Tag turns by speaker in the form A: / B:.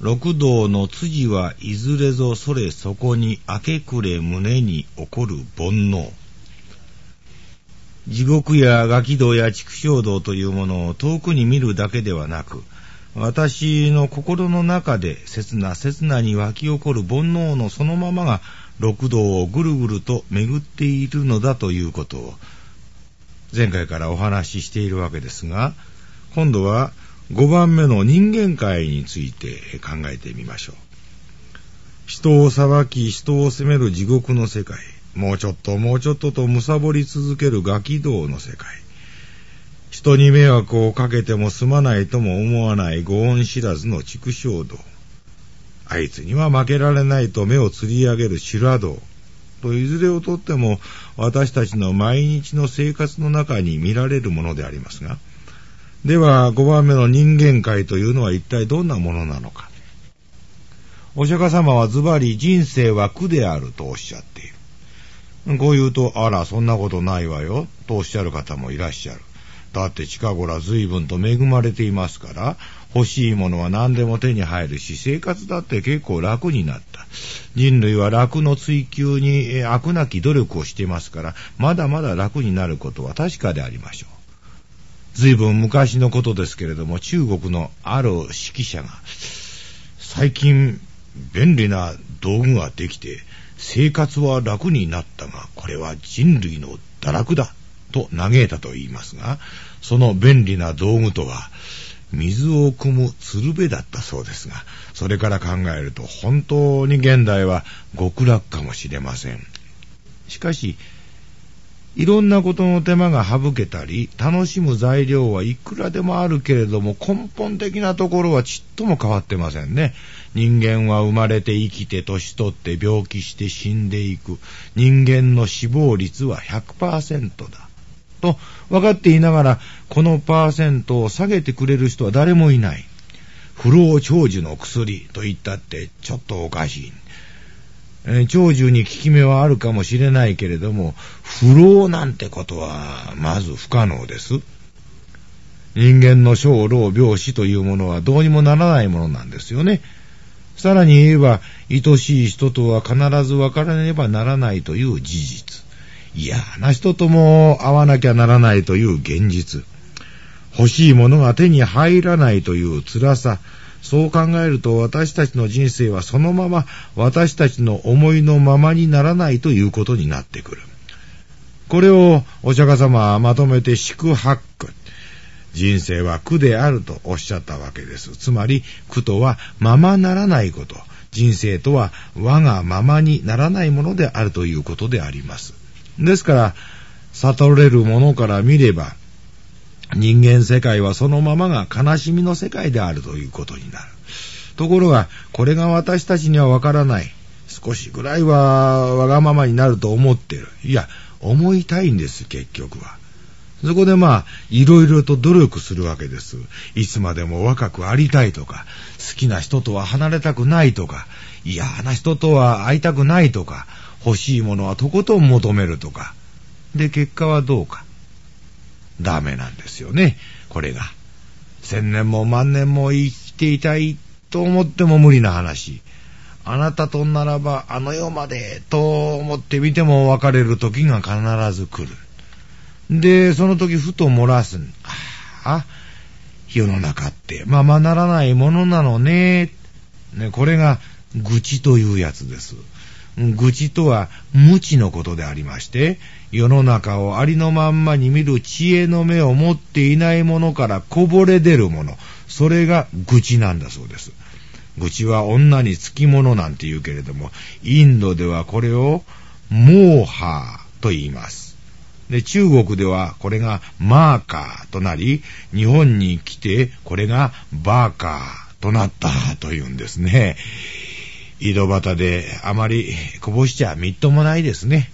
A: 六道の辻はいずれぞそれそこに明け暮れ胸に起こる煩悩。地獄やガキ道や畜生道というものを遠くに見るだけではなく、私の心の中で切な切なに湧き起こる煩悩のそのままが六道をぐるぐると巡っているのだということを前回からお話ししているわけですが、今度は5番目の人間界について考えてみましょう。人を裁き、人を責める地獄の世界。もうちょっともうちょっとと貪り続けるガキ道の世界。人に迷惑をかけても済まないとも思わないご恩知らずの畜生道。あいつには負けられないと目を吊り上げる修羅道。といずれをとっても私たちの毎日の生活の中に見られるものでありますが、では5番目の人間界というのは一体どんなものなのか。お釈迦様はズバリ人生は苦であるとおっしゃっている。こう言うと、あら、そんなことないわよ、とおっしゃる方もいらっしゃる。だって近頃随分と恵まれていますから、欲しいものは何でも手に入るし、生活だって結構楽になった。人類は楽の追求に悪なき努力をしていますから、まだまだ楽になることは確かでありましょう。随分昔のことですけれども、中国のある指揮者が、最近便利な道具ができて、生活は楽になったが、これは人類の堕落だ、と嘆いたと言いますが、その便利な道具とは、水を汲む鶴瓶だったそうですが、それから考えると本当に現代は極楽かもしれません。しかし、いろんなことの手間が省けたり、楽しむ材料はいくらでもあるけれども、根本的なところはちっとも変わってませんね。人間は生まれて生きて年取って病気して死んでいく。人間の死亡率は100%だ。と分かっていながら、このパーセントを下げてくれる人は誰もいない。不老長寿の薬と言ったってちょっとおかしい。えー、長寿に効き目はあるかもしれないけれども、不老なんてことはまず不可能です。人間の小老病死というものはどうにもならないものなんですよね。さらに言えば、愛しい人とは必ず別れねばならないという事実。嫌な人とも会わなきゃならないという現実。欲しいものが手に入らないという辛さ。そう考えると私たちの人生はそのまま私たちの思いのままにならないということになってくる。これをお釈迦様はまとめて四八苦。人生は苦であるとおっしゃったわけです。つまり苦とはままならないこと。人生とは我がままにならないものであるということであります。ですから、悟れるものから見れば、人間世界はそのままが悲しみの世界であるということになる。ところが、これが私たちにはわからない。少しぐらいはわがままになると思ってる。いや、思いたいんです、結局は。そこでまあ、いろいろと努力するわけです。いつまでも若くありたいとか、好きな人とは離れたくないとか、嫌な人とは会いたくないとか、欲しいものはとことん求めるとか。で、結果はどうか。ダメなんですよね、これが。千年も万年も生きていたいと思っても無理な話。あなたとならばあの世までと思ってみても別れる時が必ず来る。で、その時ふと漏らす。ああ、世の中ってままならないものなのね。ね、これが愚痴というやつです。愚痴とは無知のことでありまして、世の中をありのまんまに見る知恵の目を持っていないものからこぼれ出るもの、それが愚痴なんだそうです。愚痴は女につきものなんて言うけれども、インドではこれをモーハーと言います。で、中国ではこれがマーカーとなり、日本に来てこれがバーカーとなったというんですね。井戸端であまりこぼしちゃみっともないですね。